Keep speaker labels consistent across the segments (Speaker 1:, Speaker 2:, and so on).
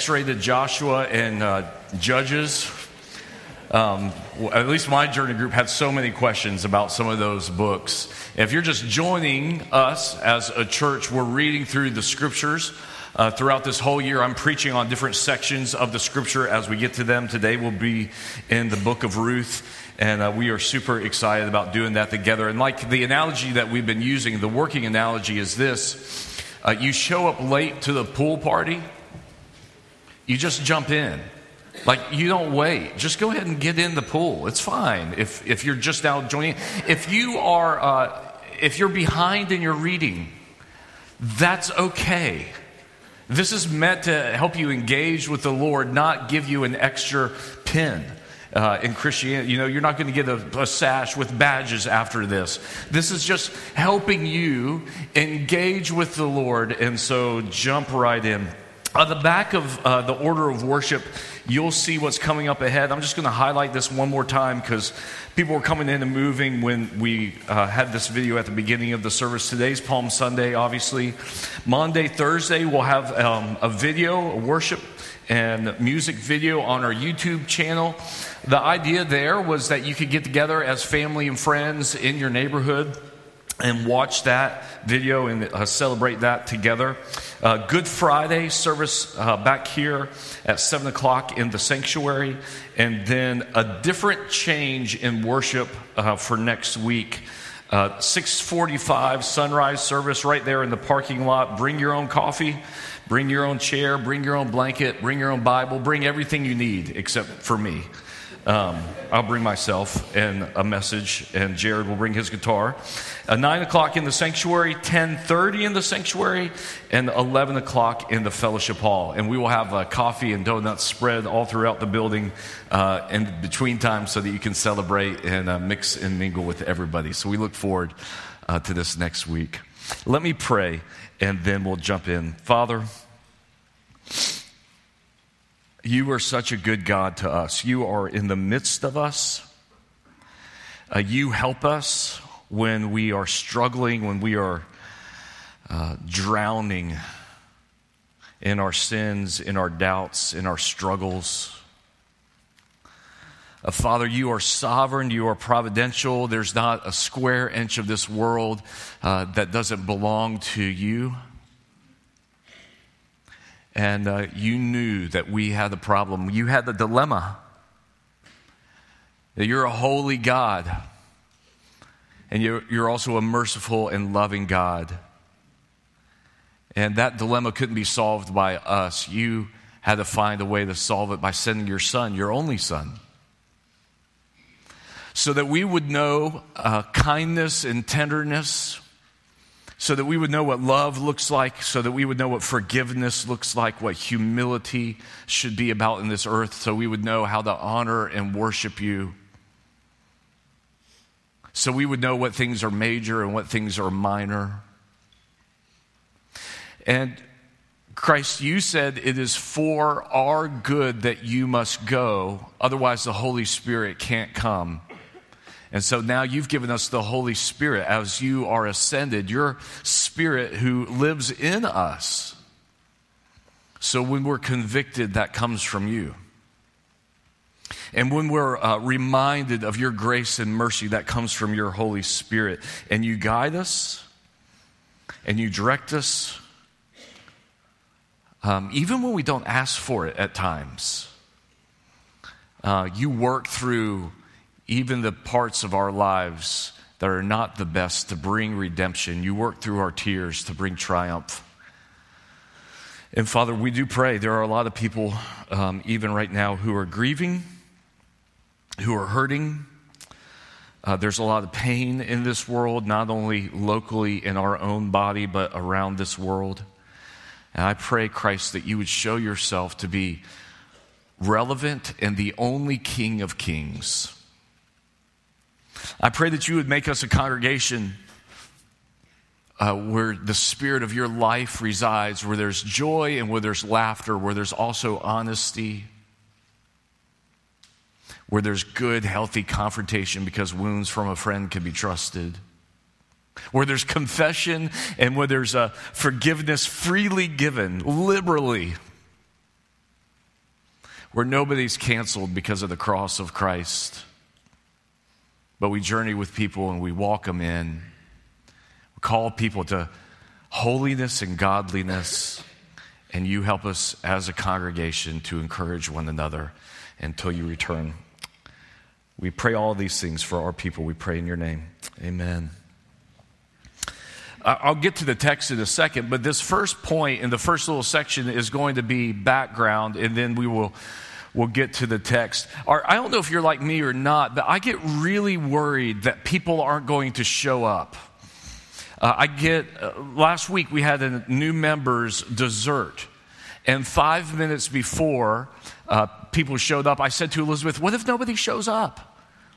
Speaker 1: X-rated Joshua and uh, Judges. Um, at least my journey group had so many questions about some of those books. If you're just joining us as a church, we're reading through the scriptures. Uh, throughout this whole year, I'm preaching on different sections of the scripture as we get to them. Today, we'll be in the book of Ruth, and uh, we are super excited about doing that together. And like the analogy that we've been using, the working analogy is this uh, you show up late to the pool party you just jump in. Like you don't wait. Just go ahead and get in the pool. It's fine if if you're just now joining. If you are uh, if you're behind in your reading, that's okay. This is meant to help you engage with the Lord, not give you an extra pin. Uh, in Christianity, you know, you're not going to get a, a sash with badges after this. This is just helping you engage with the Lord, and so jump right in. On the back of uh, the order of worship, you'll see what's coming up ahead. I'm just going to highlight this one more time because people were coming in and moving when we uh, had this video at the beginning of the service. Today's Palm Sunday, obviously. Monday, Thursday, we'll have um, a video, a worship and music video on our YouTube channel. The idea there was that you could get together as family and friends in your neighborhood and watch that video and uh, celebrate that together. Uh, Good Friday service uh, back here at 7 o'clock in the sanctuary, and then a different change in worship uh, for next week. Uh, 645 sunrise service right there in the parking lot. Bring your own coffee, bring your own chair, bring your own blanket, bring your own Bible, bring everything you need except for me. Um, I'll bring myself and a message, and Jared will bring his guitar. Uh, Nine o'clock in the sanctuary, ten thirty in the sanctuary, and eleven o'clock in the fellowship hall. And we will have uh, coffee and donuts spread all throughout the building uh, in between times, so that you can celebrate and uh, mix and mingle with everybody. So we look forward uh, to this next week. Let me pray, and then we'll jump in. Father. You are such a good God to us. You are in the midst of us. Uh, you help us when we are struggling, when we are uh, drowning in our sins, in our doubts, in our struggles. Uh, Father, you are sovereign, you are providential. There's not a square inch of this world uh, that doesn't belong to you. And uh, you knew that we had the problem. You had the dilemma that you're a holy God, and you're, you're also a merciful and loving God. And that dilemma couldn't be solved by us. You had to find a way to solve it by sending your son, your only son, so that we would know uh, kindness and tenderness so that we would know what love looks like, so that we would know what forgiveness looks like, what humility should be about in this earth, so we would know how to honor and worship you. So we would know what things are major and what things are minor. And Christ, you said it is for our good that you must go, otherwise, the Holy Spirit can't come. And so now you've given us the Holy Spirit as you are ascended, your Spirit who lives in us. So when we're convicted, that comes from you. And when we're uh, reminded of your grace and mercy, that comes from your Holy Spirit. And you guide us and you direct us, um, even when we don't ask for it at times. Uh, you work through even the parts of our lives that are not the best to bring redemption. You work through our tears to bring triumph. And Father, we do pray. There are a lot of people, um, even right now, who are grieving, who are hurting. Uh, there's a lot of pain in this world, not only locally in our own body, but around this world. And I pray, Christ, that you would show yourself to be relevant and the only King of Kings. I pray that you would make us a congregation uh, where the spirit of your life resides, where there's joy and where there's laughter, where there's also honesty, where there's good, healthy confrontation because wounds from a friend can be trusted, where there's confession and where there's a forgiveness freely given, liberally. where nobody's canceled because of the cross of Christ. But we journey with people and we walk them in. We call people to holiness and godliness. And you help us as a congregation to encourage one another until you return. We pray all these things for our people. We pray in your name. Amen. I'll get to the text in a second, but this first point in the first little section is going to be background, and then we will we'll get to the text. I don't know if you're like me or not, but I get really worried that people aren't going to show up. Uh, I get, uh, last week we had a new member's dessert, and five minutes before uh, people showed up, I said to Elizabeth, What if nobody shows up?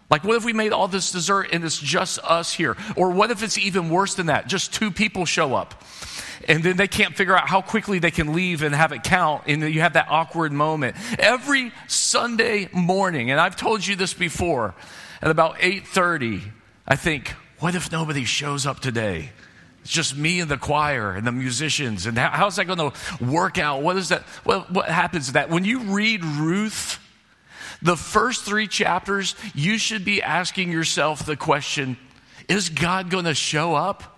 Speaker 1: Like, what if we made all this dessert and it's just us here? Or what if it's even worse than that? Just two people show up. And then they can't figure out how quickly they can leave and have it count. And you have that awkward moment. Every Sunday morning, and I've told you this before, at about 8:30, I think, what if nobody shows up today? It's just me and the choir and the musicians. And how's that going to work out? What is that? What, what happens to that? When you read Ruth, the first three chapters, you should be asking yourself the question is God going to show up?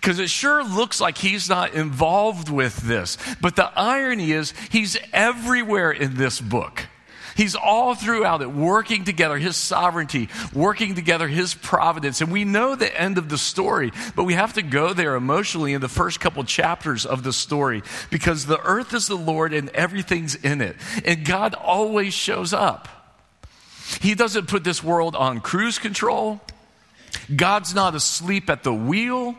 Speaker 1: Because it sure looks like he's not involved with this. But the irony is, he's everywhere in this book. He's all throughout it, working together, his sovereignty, working together, his providence. And we know the end of the story, but we have to go there emotionally in the first couple chapters of the story because the earth is the Lord and everything's in it. And God always shows up. He doesn't put this world on cruise control. God's not asleep at the wheel.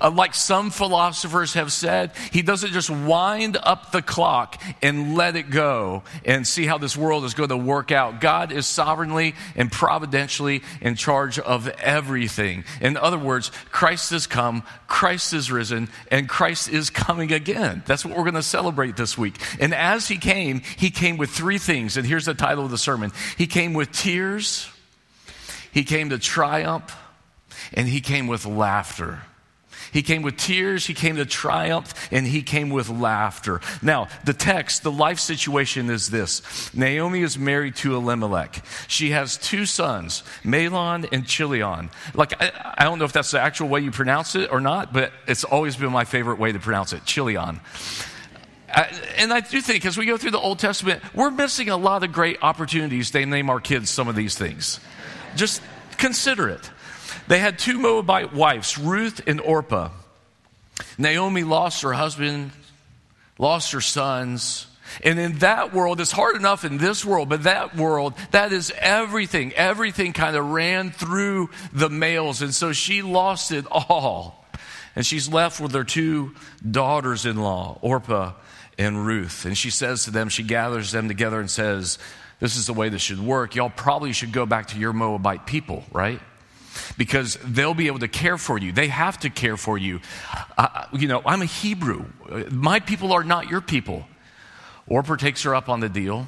Speaker 1: Uh, like some philosophers have said, he doesn't just wind up the clock and let it go and see how this world is going to work out. God is sovereignly and providentially in charge of everything. In other words, Christ has come, Christ is risen, and Christ is coming again. That's what we're going to celebrate this week. And as he came, he came with three things. And here's the title of the sermon He came with tears, he came to triumph, and he came with laughter. He came with tears, he came to triumph, and he came with laughter. Now, the text, the life situation is this Naomi is married to Elimelech. She has two sons, Mahlon and Chilion. Like, I, I don't know if that's the actual way you pronounce it or not, but it's always been my favorite way to pronounce it Chilion. and I do think as we go through the Old Testament, we're missing a lot of great opportunities to name our kids some of these things. Just consider it. They had two Moabite wives, Ruth and Orpah. Naomi lost her husband, lost her sons. And in that world, it's hard enough in this world, but that world, that is everything. Everything kind of ran through the males. And so she lost it all. And she's left with her two daughters in law, Orpah and Ruth. And she says to them, she gathers them together and says, This is the way this should work. Y'all probably should go back to your Moabite people, right? Because they'll be able to care for you. They have to care for you. Uh, you know, I'm a Hebrew. My people are not your people. Orpah takes her up on the deal.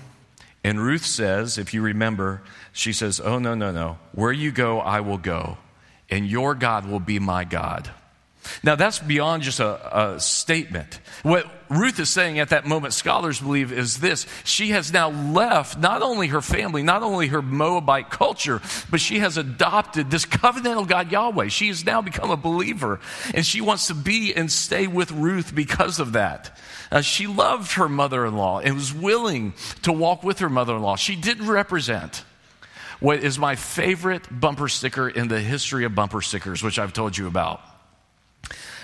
Speaker 1: And Ruth says, if you remember, she says, Oh, no, no, no. Where you go, I will go. And your God will be my God. Now, that's beyond just a, a, statement. What Ruth is saying at that moment, scholars believe, is this she has now left not only her family, not only her Moabite culture, but she has adopted this covenantal God Yahweh. She has now become a believer, and she wants to be and stay with Ruth because of that. Uh, she loved her mother in law and was willing to walk with her mother in law. She did represent what is my favorite bumper sticker in the history of bumper stickers, which I've told you about.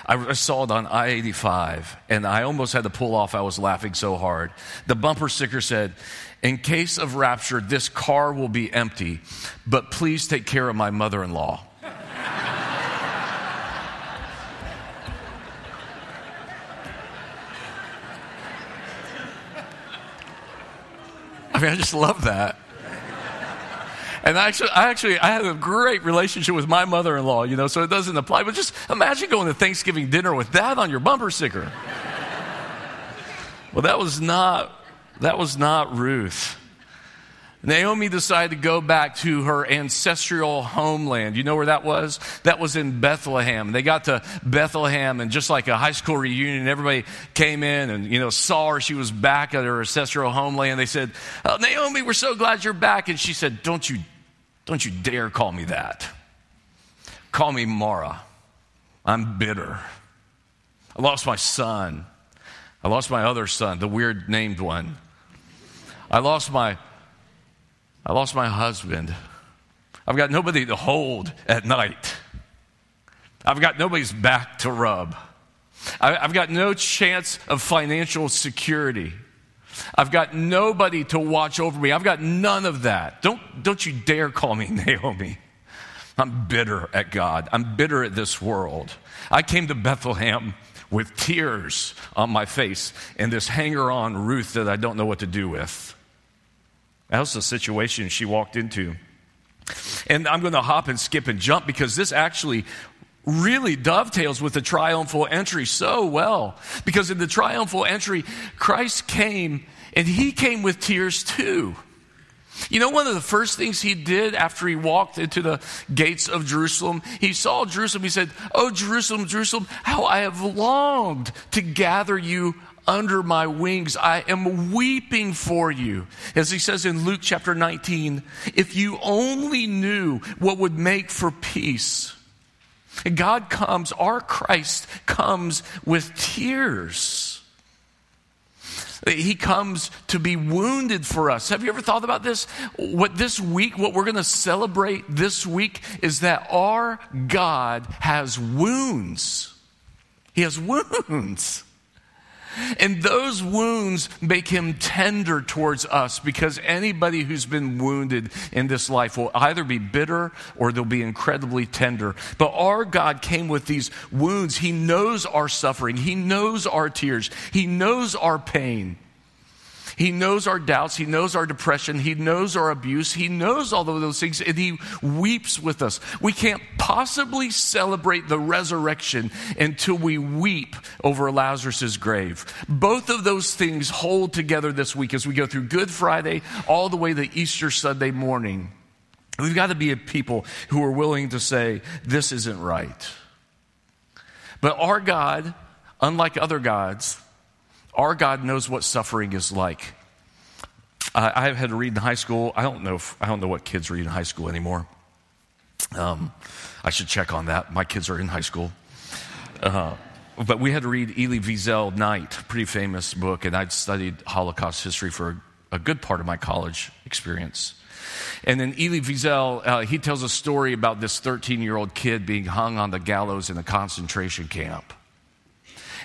Speaker 1: I saw it on I 85 and I almost had to pull off. I was laughing so hard. The bumper sticker said, In case of rapture, this car will be empty, but please take care of my mother in law. I mean, I just love that. And I actually, I actually, I a great relationship with my mother-in-law, you know, so it doesn't apply. But just imagine going to Thanksgiving dinner with that on your bumper sticker. well, that was not, that was not Ruth. Naomi decided to go back to her ancestral homeland. You know where that was? That was in Bethlehem. They got to Bethlehem, and just like a high school reunion, everybody came in and you know saw her. She was back at her ancestral homeland. They said, oh, "Naomi, we're so glad you're back." And she said, "Don't you, don't you dare call me that. Call me Mara. I'm bitter. I lost my son. I lost my other son, the weird named one. I lost my I lost my husband. I've got nobody to hold at night. I've got nobody's back to rub. I, have got no chance of financial security. I've got nobody to watch over me. I've got none of that. Don't, don't you dare call me Naomi. I'm bitter at God. I'm bitter at this world. I came to Bethlehem with tears on my face and this hanger on Ruth that I don't know what to do with. That was the situation she walked into. And I'm going to hop and skip and jump because this actually really dovetails with the triumphal entry so well. Because in the triumphal entry, Christ came and he came with tears too. You know, one of the first things he did after he walked into the gates of Jerusalem, he saw Jerusalem. He said, Oh, Jerusalem, Jerusalem, how I have longed to gather you under my wings. I am weeping for you. As he says in Luke chapter 19, if you only knew what would make for peace. God comes, our Christ comes with tears. He comes to be wounded for us. Have you ever thought about this? What this week, what we're going to celebrate this week is that our God has wounds. He has wounds. And those wounds make him tender towards us because anybody who's been wounded in this life will either be bitter or they'll be incredibly tender. But our God came with these wounds. He knows our suffering, He knows our tears, He knows our pain. He knows our doubts. He knows our depression. He knows our abuse. He knows all of those things and he weeps with us. We can't possibly celebrate the resurrection until we weep over Lazarus' grave. Both of those things hold together this week as we go through Good Friday all the way to Easter Sunday morning. We've got to be a people who are willing to say, this isn't right. But our God, unlike other gods, our God knows what suffering is like. Uh, I had to read in high school. I don't know. If, I don't know what kids read in high school anymore. Um, I should check on that. My kids are in high school. Uh, but we had to read Elie Wiesel Night, pretty famous book, and I'd studied Holocaust history for a, a good part of my college experience. And then Elie Wiesel, uh, he tells a story about this 13 year old kid being hung on the gallows in a concentration camp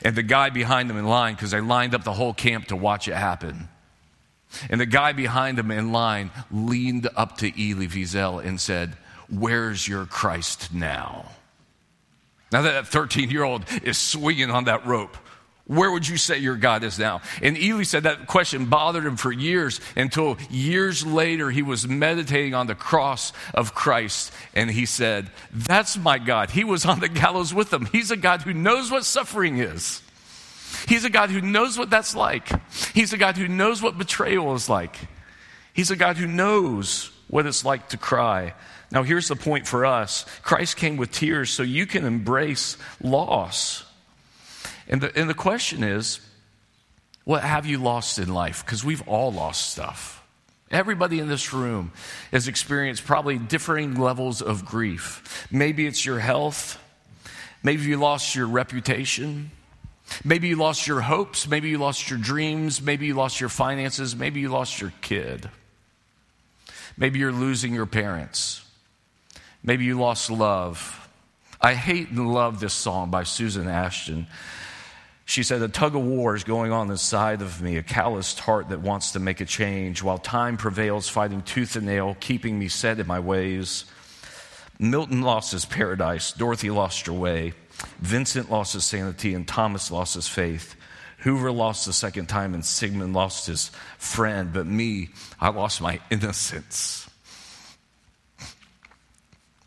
Speaker 1: and the guy behind them in line, because they lined up the whole camp to watch it happen. And the guy behind them in line leaned up to Elie Wiesel and said, Where's your Christ now? Now that 13 year old is swinging on that rope, where would you say your God is now? And Elie said that question bothered him for years until years later he was meditating on the cross of Christ and he said, That's my God. He was on the gallows with them. He's a God who knows what suffering is. He's a God who knows what that's like. He's a God who knows what betrayal is like. He's a God who knows what it's like to cry. Now, here's the point for us Christ came with tears so you can embrace loss. And the, and the question is, what have you lost in life? Because we've all lost stuff. Everybody in this room has experienced probably differing levels of grief. Maybe it's your health. Maybe you lost your reputation. Maybe you lost your hopes. Maybe you lost your dreams. Maybe you lost your finances. Maybe you lost your kid. Maybe you're losing your parents. Maybe you lost love. I hate and love this song by Susan Ashton she said, A tug of war is going on inside of me, a calloused heart that wants to make a change, while time prevails, fighting tooth and nail, keeping me set in my ways. Milton lost his paradise, Dorothy lost her way, Vincent lost his sanity, and Thomas lost his faith. Hoover lost the second time, and Sigmund lost his friend, but me, I lost my innocence.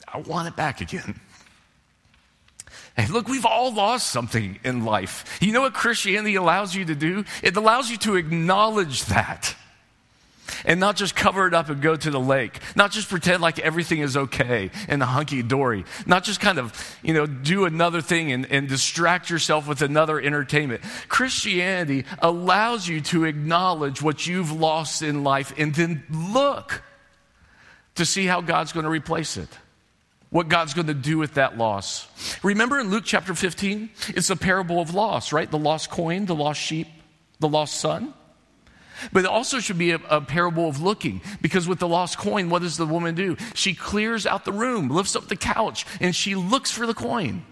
Speaker 1: I want it back again. Hey, look, we've all lost something in life. You know what Christianity allows you to do? It allows you to acknowledge that. and not just cover it up and go to the lake, not just pretend like everything is okay and hunky dory, not just kind of, you know, do another thing and, and distract yourself with another entertainment. Christianity allows you to acknowledge what you've lost in life and then look to see how God's going to replace it what God's going to do with that loss. Remember in Luke chapter 15? It's a parable of loss, right? The lost coin, the lost sheep, the lost son. But it also should be a, a, parable of looking, because with the lost coin, what does the woman do? She clears out the room, lifts up the couch, and she looks for the coin.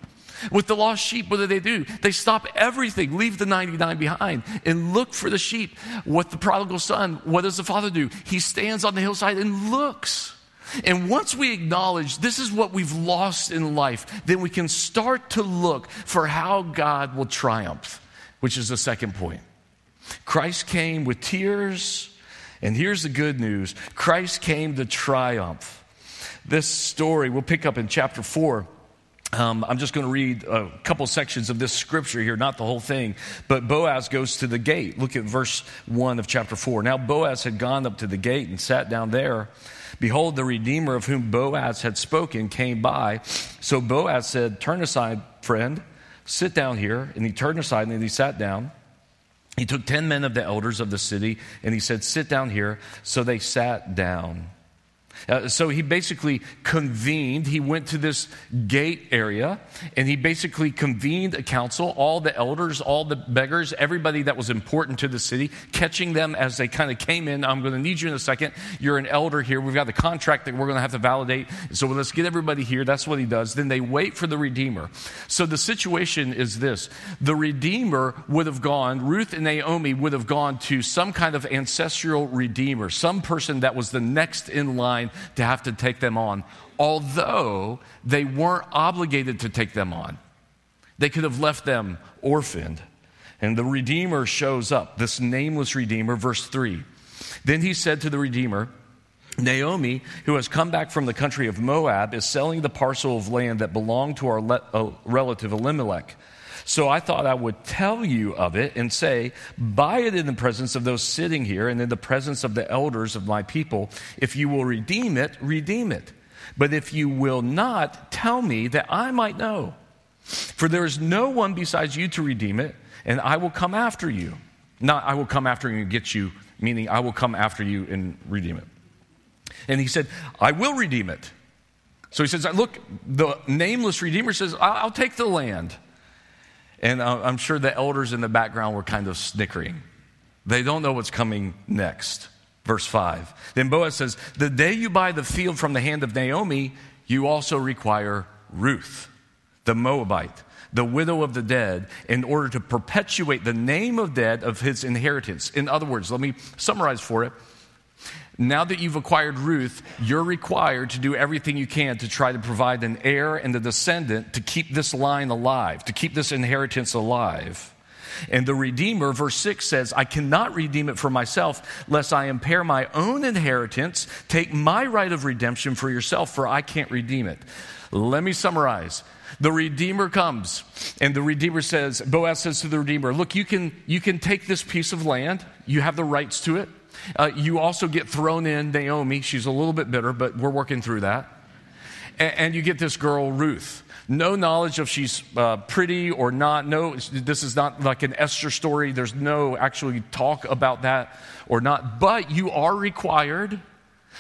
Speaker 1: With the lost sheep, what do they do? They stop everything, leave the 99 behind, and look for the sheep. With the prodigal son, what does the father do? He stands on the hillside and looks. And once we acknowledge this is what we've lost in life, then we can start to look for how God will triumph, which is the second point. Christ came with tears, and here's the good news Christ came to triumph. This story we'll pick up in chapter 4. Um, I'm just going to read a couple sections of this scripture here, not the whole thing. But Boaz goes to the gate. Look at verse 1 of chapter 4. Now Boaz had gone up to the gate and sat down there. Behold, the Redeemer of whom Boaz had spoken came by. So Boaz said, Turn aside, friend, sit down here. And he turned aside and he sat down. He took 10 men of the elders of the city and he said, Sit down here. So they sat down. Uh, so he basically convened, he went to this gate area and he basically convened a council, all the elders, all the beggars, everybody that was important to the city, catching them as they kind of came in. I'm going to need you in a second. You're an elder here. We've got the contract that we're going to have to validate. So let's get everybody here. That's what he does. Then they wait for the Redeemer. So the situation is this the Redeemer would have gone, Ruth and Naomi would have gone to some kind of ancestral Redeemer, some person that was the next in line to have to take them on, although they weren't obligated to take them on. They could have left them orphaned. And the Redeemer shows up, this nameless Redeemer, verse 3. Then he said to the Redeemer, Naomi, who has come back from the country of Moab, is selling the parcel of land that belonged to our le- uh, relative Elimelech. So I thought I would tell you of it and say, Buy it in the presence of those sitting here and in the presence of the elders of my people. If you will redeem it, redeem it. But if you will not, tell me that I might know. For there is no one besides you to redeem it, and I will come after you. Not I will come after you and get you, meaning I will come after you and redeem it. And he said, I will redeem it. So he says, Look, the nameless Redeemer says, I'll take the land. And I'm sure the elders in the background were kind of snickering. They don't know what's coming next. Verse 5. Then Boaz says, The day you buy the field from the hand of Naomi, you also require Ruth, the Moabite, the widow of the dead, in order to perpetuate the name of dead of his inheritance. In other words, let me summarize for it. Now that you've acquired Ruth, you're required to do everything you can to try to provide an heir and a descendant to keep this line alive, to keep this inheritance alive. And the Redeemer, verse 6 says, I cannot redeem it for myself, lest I impair my own inheritance. Take my right of redemption for yourself, for I can't redeem it. Let me summarize. The Redeemer comes, and the Redeemer says, Boaz says to the Redeemer, Look, you can, you can take this piece of land, you have the rights to it. Uh, you also get thrown in Naomi. She's a little bit bitter, but we're working through that. And, and you get this girl, Ruth. No knowledge of she's uh, pretty or not. No, this is not like an Esther story. There's no actually talk about that or not. But you are required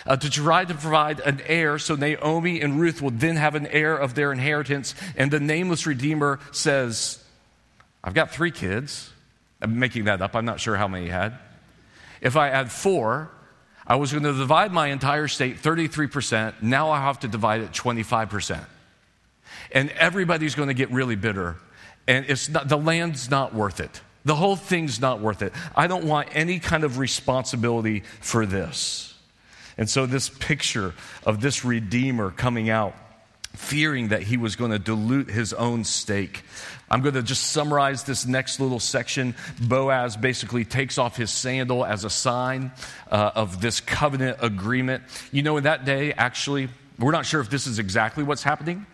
Speaker 1: uh, to try to provide an heir so Naomi and Ruth will then have an heir of their inheritance. And the nameless Redeemer says, I've got three kids. I'm making that up. I'm not sure how many he had. If I add four, I was going to divide my entire state 33%. Now I have to divide it 25%. And everybody's going to get really bitter. And it's not, the land's not worth it. The whole thing's not worth it. I don't want any kind of responsibility for this. And so, this picture of this Redeemer coming out fearing that he was going to dilute his own stake. I'm going to just summarize this next little section. Boaz basically takes off his sandal as a sign uh, of this covenant agreement. You know, in that day, actually, we're not sure if this is exactly what's happening.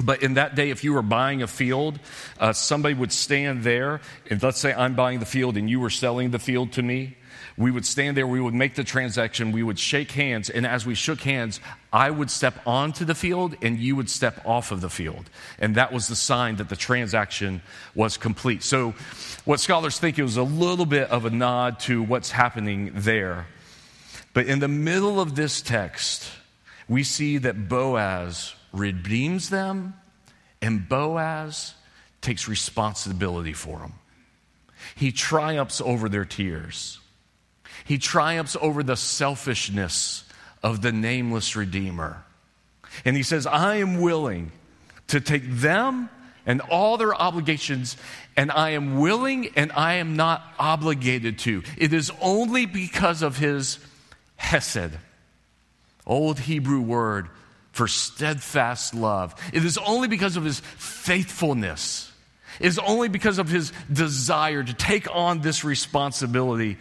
Speaker 1: But in that day, if you were buying a field, uh, somebody would stand there, and let's say I'm buying the field and you were selling the field to me. We would stand there, we would make the transaction, we would shake hands, and as we shook hands, I would step onto the field and you would step off of the field. And that was the sign that the transaction was complete. So, what scholars think it was a little bit of a nod to what's happening there. But in the middle of this text, we see that Boaz redeems them and Boaz takes responsibility for them. He triumphs over their tears. He triumphs over the selfishness of the nameless Redeemer. And he says, I am willing to take them and all their obligations, and I am willing and I am not obligated to. It is only because of his hesed, old Hebrew word for steadfast love. It is only because of his faithfulness. It is only because of his desire to take on this responsibility.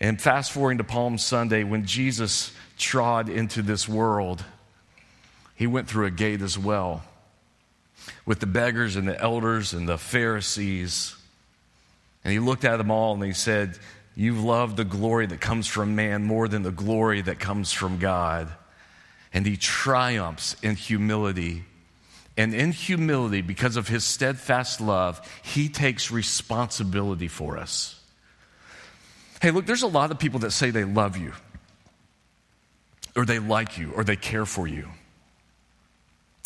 Speaker 1: And fast forwarding to Palm Sunday, when Jesus trod into this world, he went through a gate as well with the beggars and the elders and the Pharisees. And he looked at them all and he said, You've loved the glory that comes from man more than the glory that comes from God. And he triumphs in humility. And in humility, because of his steadfast love, he takes responsibility for us. Hey, look, there's a lot of people that say they love you, or they like you, or they care for you.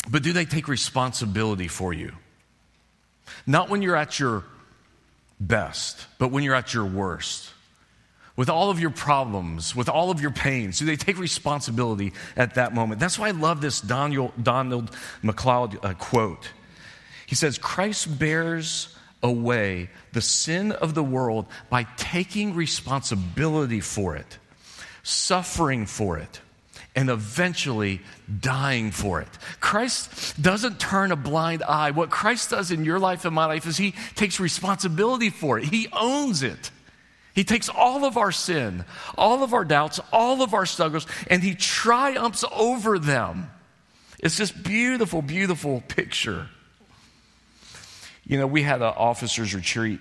Speaker 1: But do they take responsibility for you? Not when you're at your best, but when you're at your worst with all of your problems, with all of your pains? Do they take responsibility at that moment? That's why I love this Donald McLeod uh, quote. He says, Christ bears away the sin of the world by taking responsibility for it, suffering for it, and eventually dying for it. Christ doesn't turn a blind eye. What Christ does in your life and my life is he takes responsibility for it, he owns it. He takes all of our sin, all of our doubts, all of our struggles, and he triumphs over them. It's this beautiful, beautiful picture. You know, we had an officers' retreat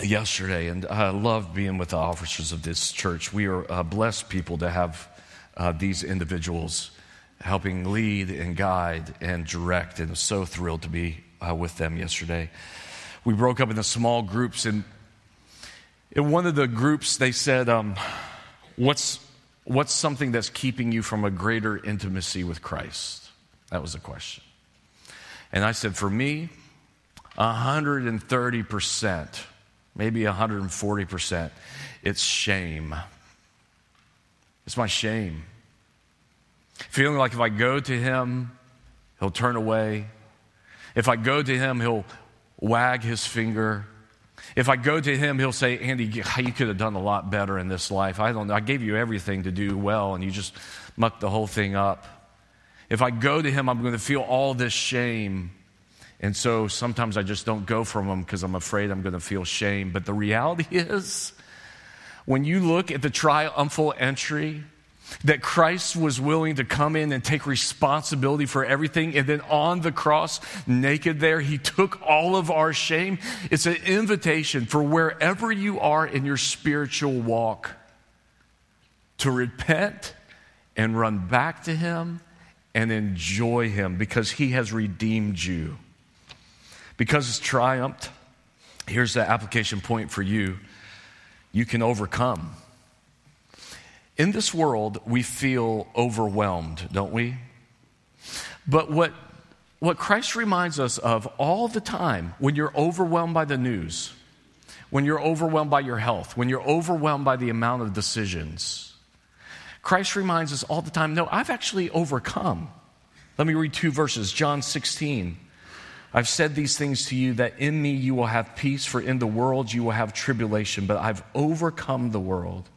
Speaker 1: yesterday, and I love being with the officers of this church. We are uh, blessed people to have uh, these individuals helping lead and guide and direct, and so thrilled to be uh, with them yesterday. We broke up into small groups, and in one of the groups, they said, um, what's, what's something that's keeping you from a greater intimacy with Christ? That was the question. And I said, for me, 130%, maybe 140%, it's shame. It's my shame. Feeling like if I go to him, he'll turn away. If I go to him, he'll wag his finger. If I go to him, he'll say, Andy, you could have done a lot better in this life. I don't know. I gave you everything to do well, and you just mucked the whole thing up. If I go to him, I'm going to feel all this shame. And so sometimes I just don't go from them because I'm afraid I'm going to feel shame. But the reality is, when you look at the triumphal entry, that Christ was willing to come in and take responsibility for everything. And then on the cross, naked there, he took all of our shame. It's an invitation for wherever you are in your spiritual walk to repent and run back to him and enjoy him because he has redeemed you. Because it's triumphed, here's the application point for you you can overcome. In this world, we feel overwhelmed, don't we? But what, what Christ reminds us of all the time when you're overwhelmed by the news, when you're overwhelmed by your health, when you're overwhelmed by the amount of decisions, Christ reminds us all the time no, I've actually overcome. Let me read two verses John 16. I've said these things to you that in me you will have peace, for in the world you will have tribulation, but I've overcome the world.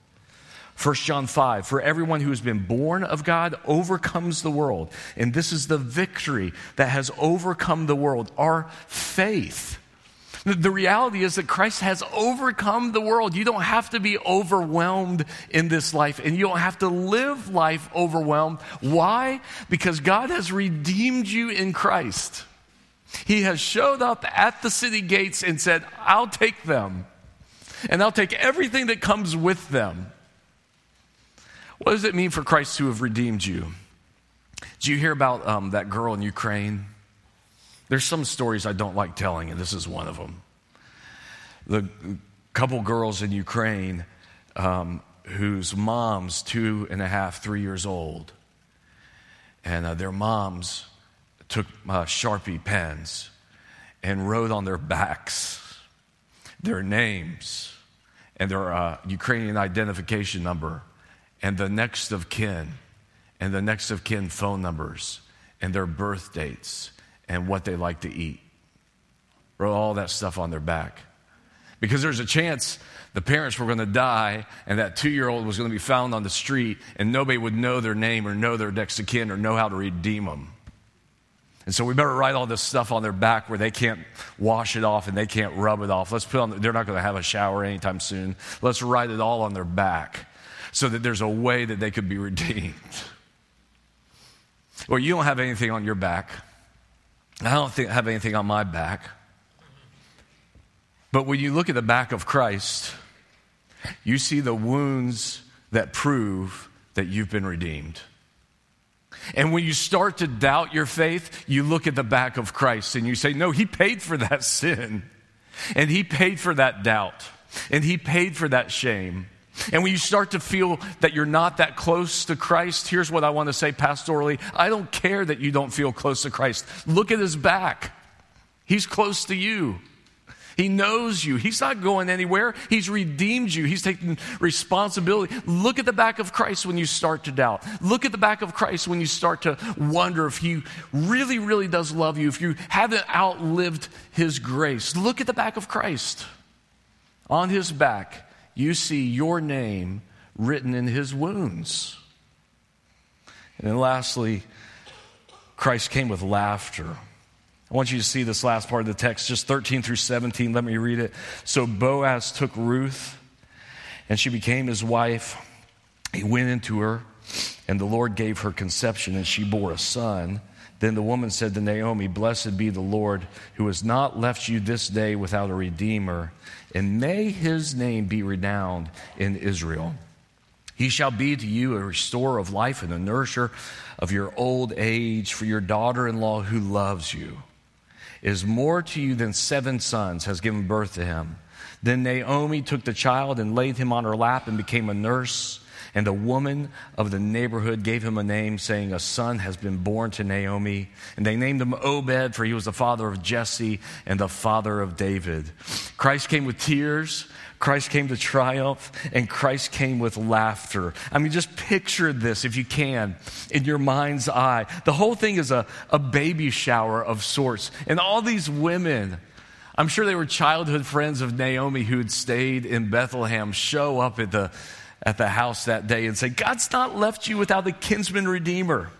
Speaker 1: 1 John 5, for everyone who has been born of God overcomes the world. And this is the victory that has overcome the world, our faith. The reality is that Christ has overcome the world. You don't have to be overwhelmed in this life, and you don't have to live life overwhelmed. Why? Because God has redeemed you in Christ. He has showed up at the city gates and said, I'll take them. and I'll take everything that comes with them. What does it mean for Christ to have redeemed you? Do you hear about um, that girl in Ukraine? There's some stories I don't like telling, and this is one of them. The couple girls in Ukraine um, whose mom's two and a half, three years old, and uh, their moms took uh, Sharpie pens and wrote on their backs their names and their uh, Ukrainian identification number and the next of kin and the next of kin phone numbers and their birth dates and what they like to eat. Wrote all that stuff on their back. Because there's a chance the parents were going to die and that two year old was going to be found on the street and nobody would know their name or know their next of kin or know how to redeem them. And so we better write all this stuff on their back where they can't wash it off and they can't rub it off. Let's put on, they're not going to have a shower anytime soon. Let's write it all on their back so that there's a way that they could be redeemed. Well, you don't have anything on your back. I don't think, have anything on my back. But when you look at the back of Christ, you see the wounds that prove that you've been redeemed. And when you start to doubt your faith, you look at the back of Christ and you say, No, He paid for that sin. And He paid for that doubt. And He paid for that shame. And when you start to feel that you're not that close to Christ, here's what I want to say pastorally I don't care that you don't feel close to Christ. Look at His back, He's close to you. He knows you. He's not going anywhere. He's redeemed you. He's taking responsibility. Look at the back of Christ when you start to doubt. Look at the back of Christ when you start to wonder if He really, really does love you, if you haven't outlived His grace. Look at the back of Christ. On His back, you see your name written in His wounds. And then lastly, Christ came with laughter. I want you to see this last part of the text, just 13 through 17. Let me read it. So Boaz took Ruth, and she became his wife. He went into her, and the Lord gave her conception, and she bore a son. Then the woman said to Naomi, Blessed be the Lord, who has not left you this day without a redeemer, and may his name be renowned in Israel. He shall be to you a restorer of life and a nourisher of your old age for your daughter in law who loves you is more to you than seven sons, has given birth to him. Then Naomi took the child and laid him on her lap and became a nurse. And the woman of the neighborhood gave him a name, saying, A son has been born to Naomi. And they named him Obed, for he was the father of Jesse and the father of David. Christ came with tears Christ came to triumph, and Christ came with laughter. I mean, just picture this, if you can, in your mind's eye. The whole thing is a, a baby shower of sorts. And all these women, I'm sure they were childhood friends of Naomi who had stayed in Bethlehem, show up at the, at the house that day and say, God's not left you without a kinsman redeemer.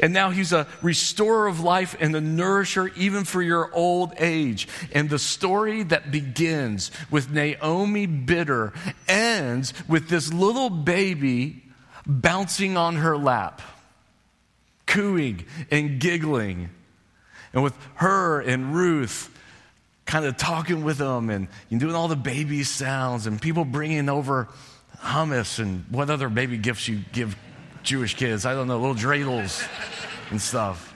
Speaker 1: And now he's a restorer of life and a nourisher even for your old age. And the story that begins with Naomi bitter ends with this little baby bouncing on her lap, cooing and giggling. And with her and Ruth kind of talking with them and doing all the baby sounds and people bringing over hummus and what other baby gifts you give Jewish kids. I don't know, little dreidels and stuff.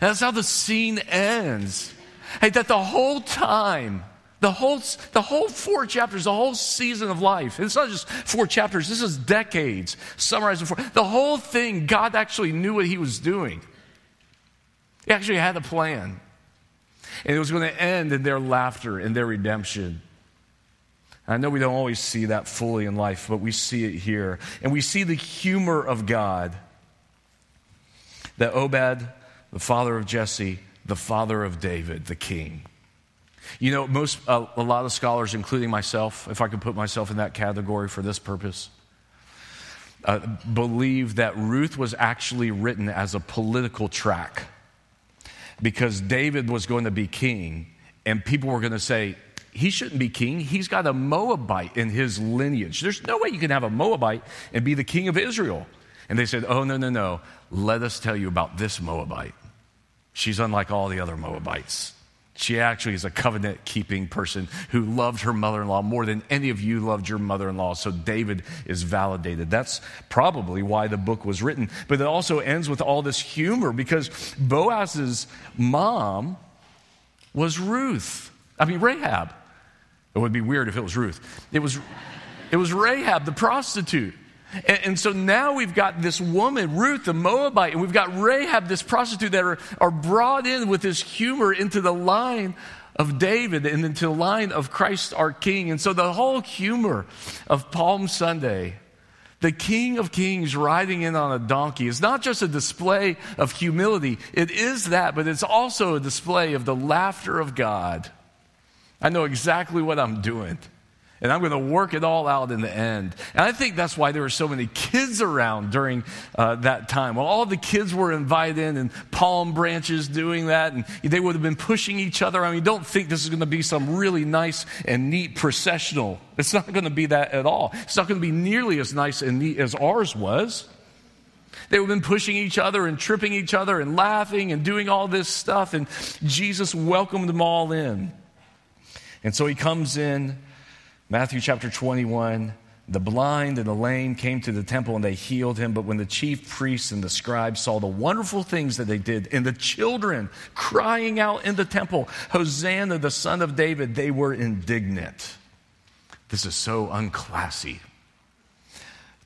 Speaker 1: And that's how the scene ends. Hey, that the whole time, the whole, the whole four chapters, the whole season of life, it's not just four chapters, this is decades summarized four. The whole thing, God actually knew what He was doing. He actually had a plan. And it was going to end in their laughter, in their redemption. I know we don't always see that fully in life, but we see it here. And we see the humor of God that Obed, the father of Jesse, the father of David, the king. You know, most, a lot of scholars, including myself, if I could put myself in that category for this purpose, uh, believe that Ruth was actually written as a political track because David was going to be king, and people were going to say, he shouldn't be king. He's got a Moabite in his lineage. There's no way you can have a Moabite and be the king of Israel. And they said, Oh, no, no, no. Let us tell you about this Moabite. She's unlike all the other Moabites. She actually is a covenant keeping person who loved her mother in law more than any of you loved your mother in law. So David is validated. That's probably why the book was written. But it also ends with all this humor because Boaz's mom was Ruth. I mean, Rahab. It would be weird if it was Ruth. It was, it was Rahab, the prostitute. And, and, so now we've got this woman, Ruth the Moabite, and we've got Rahab, this prostitute, that are, are brought in with this humor into the line of David and into the line of Christ our King. And so the whole humor of Palm Sunday, the King of Kings riding in on a donkey, is not just a display of humility. It is that, but it's also a display of the laughter of God. I know exactly what I'm doing. And I'm going to work it all out in the end. And I think that's why there were so many kids around during uh, that time. Well, all the kids were invited in and palm branches doing that. And they would have been pushing each other. I mean, don't think this is going to be some really nice and neat processional. It's not going to be that at all. It's not going to be nearly as nice and neat as ours was. They would have been pushing each other and tripping each other and laughing and doing all this stuff. And Jesus welcomed them all in. And so he comes in Matthew chapter 21 the blind and the lame came to the temple and they healed him. But when the chief priests and the scribes saw the wonderful things that they did, and the children crying out in the temple, Hosanna, the son of David, they were indignant. This is so unclassy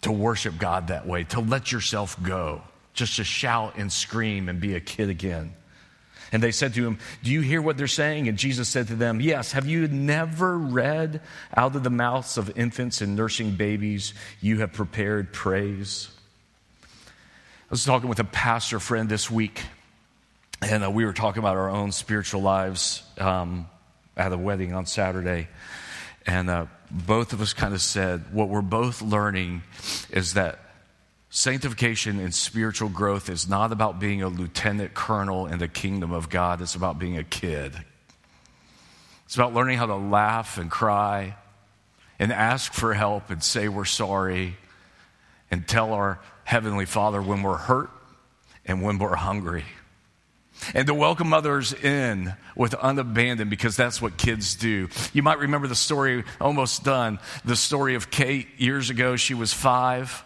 Speaker 1: to worship God that way, to let yourself go, just to shout and scream and be a kid again. And they said to him, Do you hear what they're saying? And Jesus said to them, Yes. Have you never read out of the mouths of infants and nursing babies, you have prepared praise? I was talking with a pastor friend this week, and uh, we were talking about our own spiritual lives um, at a wedding on Saturday. And uh, both of us kind of said, What we're both learning is that Sanctification and spiritual growth is not about being a lieutenant colonel in the kingdom of God, it's about being a kid. It's about learning how to laugh and cry and ask for help and say we're sorry and tell our Heavenly Father when we're hurt and when we're hungry. And to welcome others in with unabandoned because that's what kids do. You might remember the story, almost done, the story of Kate years ago. She was five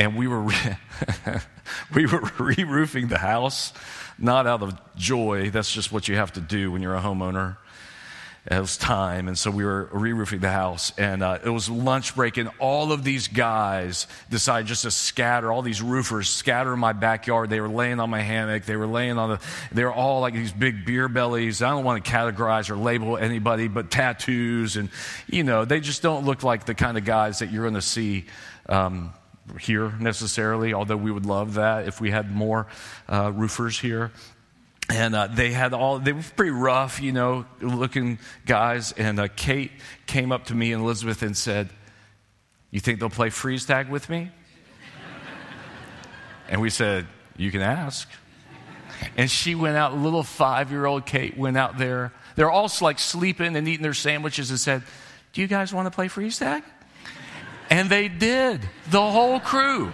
Speaker 1: and we were re- we were re-roofing the house, not out of joy. That's just what you have to do when you're a homeowner. It was time, and so we were re-roofing the house, and uh, it was lunch break, and all of these guys decided just to scatter. All these roofers scatter in my backyard. They were laying on my hammock. They were laying on the. They were all like these big beer bellies. I don't want to categorize or label anybody, but tattoos, and you know, they just don't look like the kind of guys that you're going to see. Um, here necessarily, although we would love that if we had more uh, roofers here. And uh, they had all, they were pretty rough, you know, looking guys. And uh, Kate came up to me and Elizabeth and said, You think they'll play freeze tag with me? and we said, You can ask. And she went out, little five year old Kate went out there. They're all like sleeping and eating their sandwiches and said, Do you guys want to play freeze tag? And they did, the whole crew.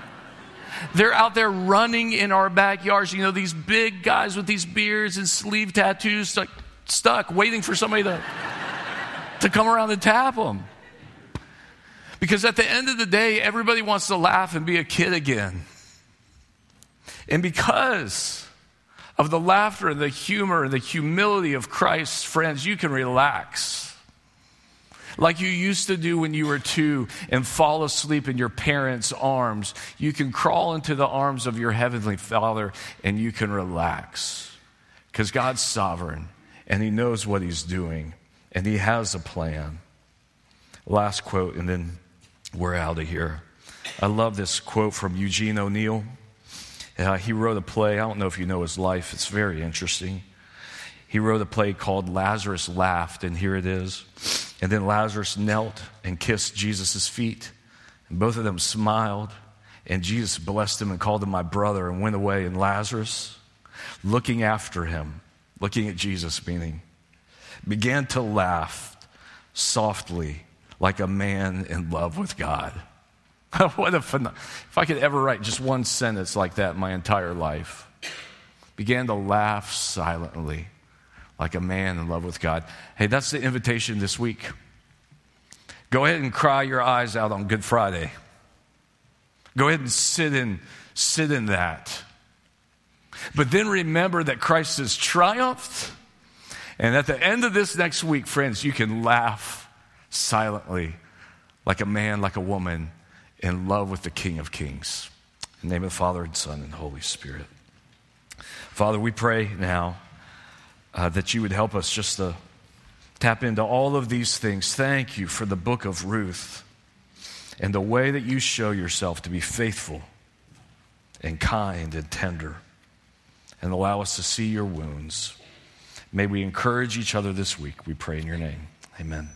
Speaker 1: They're out there running in our backyards. You know, these big guys with these beards and sleeve tattoos stuck, stuck waiting for somebody to, to come around and tap them. Because at the end of the day, everybody wants to laugh and be a kid again. And because of the laughter and the humor and the humility of Christ, friends, you can relax like you used to do when you were two and fall asleep in your parents' arms. You can crawl into the arms of your Heavenly Father and you can relax because God's sovereign and He knows what He's doing and He has a plan. Last quote, and then we're out of here. I love this quote from Eugene O'Neill. Uh, he wrote a play. I don't know if you know his life, it's very interesting. He wrote a play called Lazarus Laughed, and here it is. And then Lazarus knelt and kissed Jesus' feet. And both of them smiled. And Jesus blessed him and called him my brother and went away. And Lazarus, looking after him, looking at Jesus, meaning, began to laugh softly like a man in love with God. what a if I could ever write just one sentence like that in my entire life. Began to laugh silently like a man in love with God. Hey, that's the invitation this week. Go ahead and cry your eyes out on Good Friday. Go ahead and sit in, sit in that. But then remember that Christ has triumphed. And at the end of this next week, friends, you can laugh silently like a man, like a woman, in love with the King of Kings. In the name of the Father and Son and Holy Spirit. Father, we pray now uh, that you would help us just to tap into all of these things. Thank you for the book of Ruth and the way that you show yourself to be faithful and kind and tender and allow us to see your wounds. May we encourage each other this week. We pray in your name. Amen.